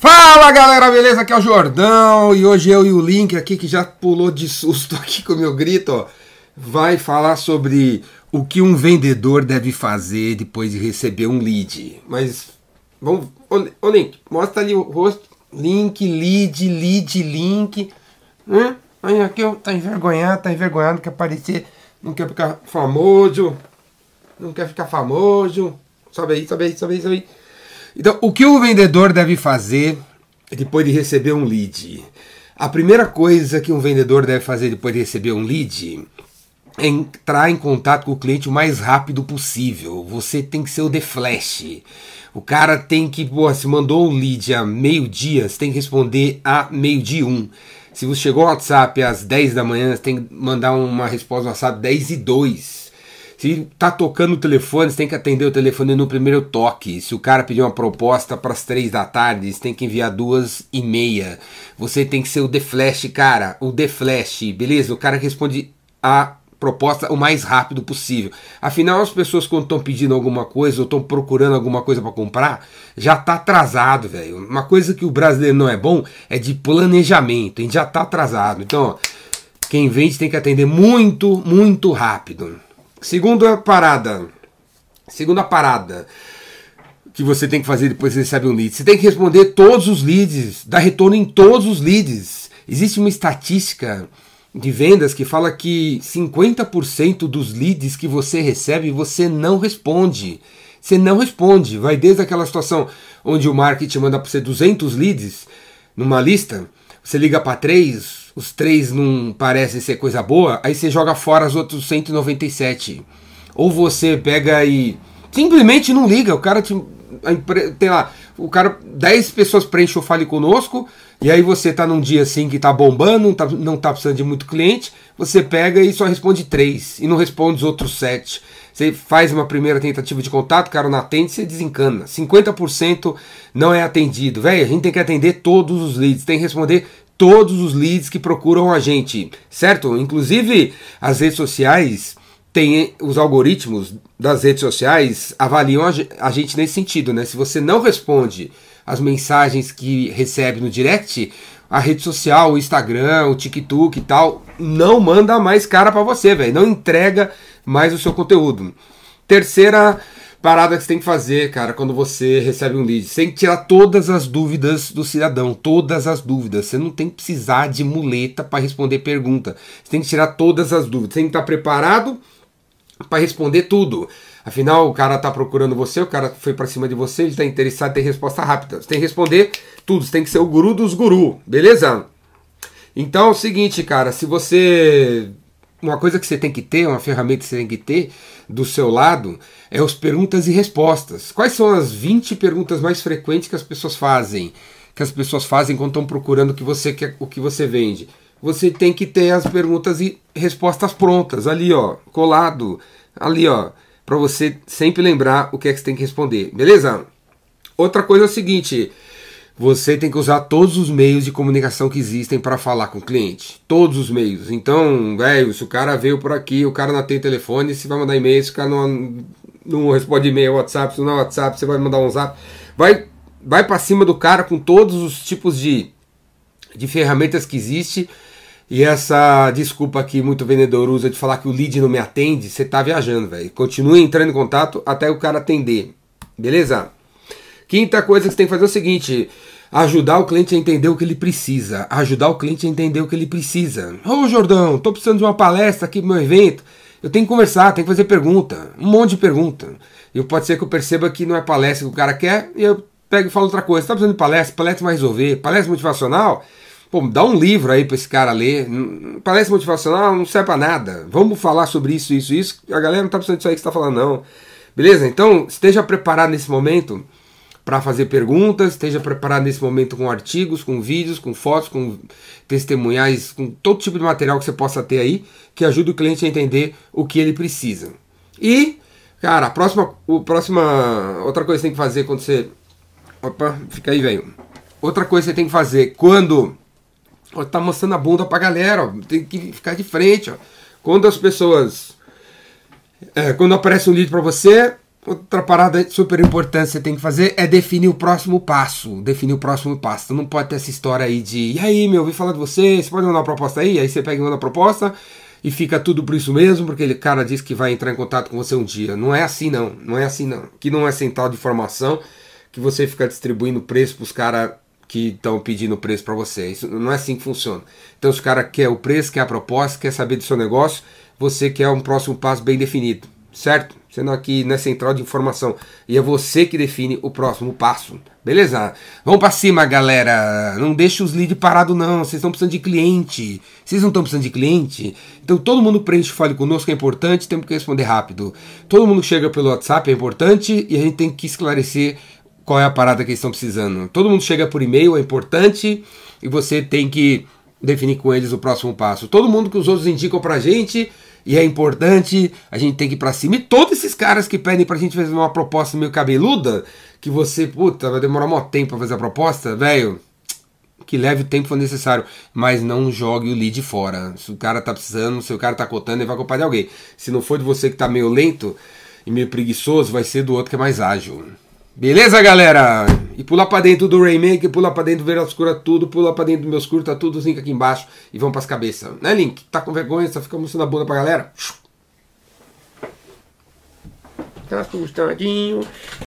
Fala galera, beleza? Aqui é o Jordão e hoje eu e o Link aqui que já pulou de susto aqui com o meu grito, ó, vai falar sobre o que um vendedor deve fazer depois de receber um lead. Mas vamos, ô, Link, mostra ali o rosto, link, lead, lead, link. Hum? Aí aqui eu tá envergonhado, tá envergonhado, quer aparecer, não quer ficar famoso, não quer ficar famoso. Sobe aí, sobe aí, sobe aí, sobe aí. Então, o que o vendedor deve fazer depois de receber um lead? A primeira coisa que um vendedor deve fazer depois de receber um lead é entrar em contato com o cliente o mais rápido possível. Você tem que ser o The Flash. O cara tem que, pô, se mandou um lead a meio-dia, você tem que responder a meio-dia um. Se você chegou ao WhatsApp às 10 da manhã, você tem que mandar uma resposta no WhatsApp 10 e 2. Se tá tocando o telefone, você tem que atender o telefone no primeiro toque. Se o cara pedir uma proposta para as três da tarde, você tem que enviar duas e meia. Você tem que ser o The Flash, cara. O The Flash, beleza? O cara responde a proposta o mais rápido possível. Afinal, as pessoas quando estão pedindo alguma coisa ou estão procurando alguma coisa para comprar, já tá atrasado, velho. Uma coisa que o brasileiro não é bom é de planejamento, a gente já tá atrasado. Então, ó, quem vende tem que atender muito, muito rápido. Segunda parada. Segunda parada que você tem que fazer depois que você recebe um lead. Você tem que responder todos os leads, dar retorno em todos os leads. Existe uma estatística de vendas que fala que 50% dos leads que você recebe você não responde. Você não responde. Vai desde aquela situação onde o marketing manda para você 200 leads numa lista, você liga para três, os três não parecem ser coisa boa, aí você joga fora os outros 197. Ou você pega e simplesmente não liga, o cara te, tem lá, o cara 10 pessoas preenchem o fale conosco, e aí você tá num dia assim que tá bombando, não tá, não tá precisando de muito cliente, você pega e só responde 3 e não responde os outros 7. Você faz uma primeira tentativa de contato, o cara não atende, você desencana. 50% não é atendido. Velho, a gente tem que atender todos os leads, tem que responder todos os leads que procuram a gente, certo? Inclusive as redes sociais têm os algoritmos das redes sociais avaliam a gente nesse sentido, né? Se você não responde as mensagens que recebe no direct, a rede social, o Instagram, o TikTok e tal, não manda mais cara para você, velho. Não entrega mais o seu conteúdo. Terceira parada que você tem que fazer, cara, quando você recebe um lead. Você tem que tirar todas as dúvidas do cidadão, todas as dúvidas. Você não tem que precisar de muleta para responder pergunta. Você tem que tirar todas as dúvidas. Você tem que estar preparado para responder tudo. Afinal, o cara está procurando você, o cara foi para cima de você, ele está interessado em ter resposta rápida. Você tem que responder tudo, você tem que ser o guru dos guru, beleza? Então é o seguinte, cara, se você uma coisa que você tem que ter, uma ferramenta que você tem que ter do seu lado, é os perguntas e respostas. Quais são as 20 perguntas mais frequentes que as pessoas fazem? Que as pessoas fazem quando estão procurando o que você quer, o que você vende. Você tem que ter as perguntas e respostas prontas, ali ó, colado, ali ó, para você sempre lembrar o que é que você tem que responder, beleza? Outra coisa é o seguinte, você tem que usar todos os meios de comunicação que existem para falar com o cliente. Todos os meios. Então, velho, se o cara veio por aqui, o cara não tem telefone, você vai mandar e-mail, se o cara não, não responde e-mail, WhatsApp, se não é WhatsApp, você vai mandar um zap. Vai, vai para cima do cara com todos os tipos de, de ferramentas que existe. E essa desculpa que muito vendedor usa de falar que o lead não me atende, você tá viajando, velho. Continue entrando em contato até o cara atender. Beleza? Quinta coisa que você tem que fazer é o seguinte: ajudar o cliente a entender o que ele precisa. Ajudar o cliente a entender o que ele precisa. Ô Jordão, tô precisando de uma palestra aqui pro meu evento. Eu tenho que conversar, tenho que fazer pergunta. Um monte de pergunta. E pode ser que eu perceba que não é palestra que o cara quer e eu pego e falo outra coisa. Você tá precisando de palestra? Palestra vai resolver. Palestra motivacional? Pô, dá um livro aí para esse cara ler. Palestra motivacional não serve para nada. Vamos falar sobre isso, isso, isso. A galera não tá precisando disso aí que você tá falando, não. Beleza? Então, esteja preparado nesse momento para fazer perguntas, esteja preparado nesse momento com artigos, com vídeos, com fotos, com testemunhais, com todo tipo de material que você possa ter aí, que ajude o cliente a entender o que ele precisa. E, cara, a próxima, o próxima outra coisa que você tem que fazer quando você Opa, fica aí, velho. Outra coisa que você tem que fazer quando ó, tá mostrando a bunda pra galera, ó, tem que ficar de frente, ó. Quando as pessoas é, quando aparece um lead para você, Outra parada super importante que você tem que fazer é definir o próximo passo. Definir o próximo passo. Você não pode ter essa história aí de e aí, meu, ouvi falar de você, você pode mandar uma proposta aí? Aí você pega e manda a proposta e fica tudo por isso mesmo, porque ele cara diz que vai entrar em contato com você um dia. Não é assim não, não é assim não. Que não é central de informação que você fica distribuindo preço para os caras que estão pedindo preço para você. Isso não é assim que funciona. Então, os caras quer o preço, quer a proposta, quer saber do seu negócio, você quer um próximo passo bem definido, certo? Sendo aqui na central de informação. E é você que define o próximo passo. Beleza? Vamos para cima, galera. Não deixe os leads parados, não. Vocês estão precisando de cliente. Vocês não estão precisando de cliente? Então todo mundo preenche fale conosco, é importante, temos que responder rápido. Todo mundo chega pelo WhatsApp, é importante, e a gente tem que esclarecer qual é a parada que eles estão precisando. Todo mundo chega por e-mail, é importante, e você tem que definir com eles o próximo passo. Todo mundo que os outros indicam pra gente, e é importante, a gente tem que ir pra cima. E todos esses caras que pedem pra gente fazer uma proposta meio cabeluda, que você, puta, vai demorar um tempo pra fazer a proposta, velho, que leve o tempo for necessário, mas não jogue o lead fora. Se o cara tá precisando, se o cara tá cotando, ele vai culpar de alguém. Se não for de você que tá meio lento e meio preguiçoso, vai ser do outro que é mais ágil. Beleza, galera? E pula pra dentro do Raymaker, pula pra dentro do Vera Oscura, tudo, pula pra dentro do meus curtos, tá tudo os links aqui embaixo e vamos pras cabeças. Né, Link? Tá com vergonha, só fica mostrando a bunda pra galera? Tá gostadinho.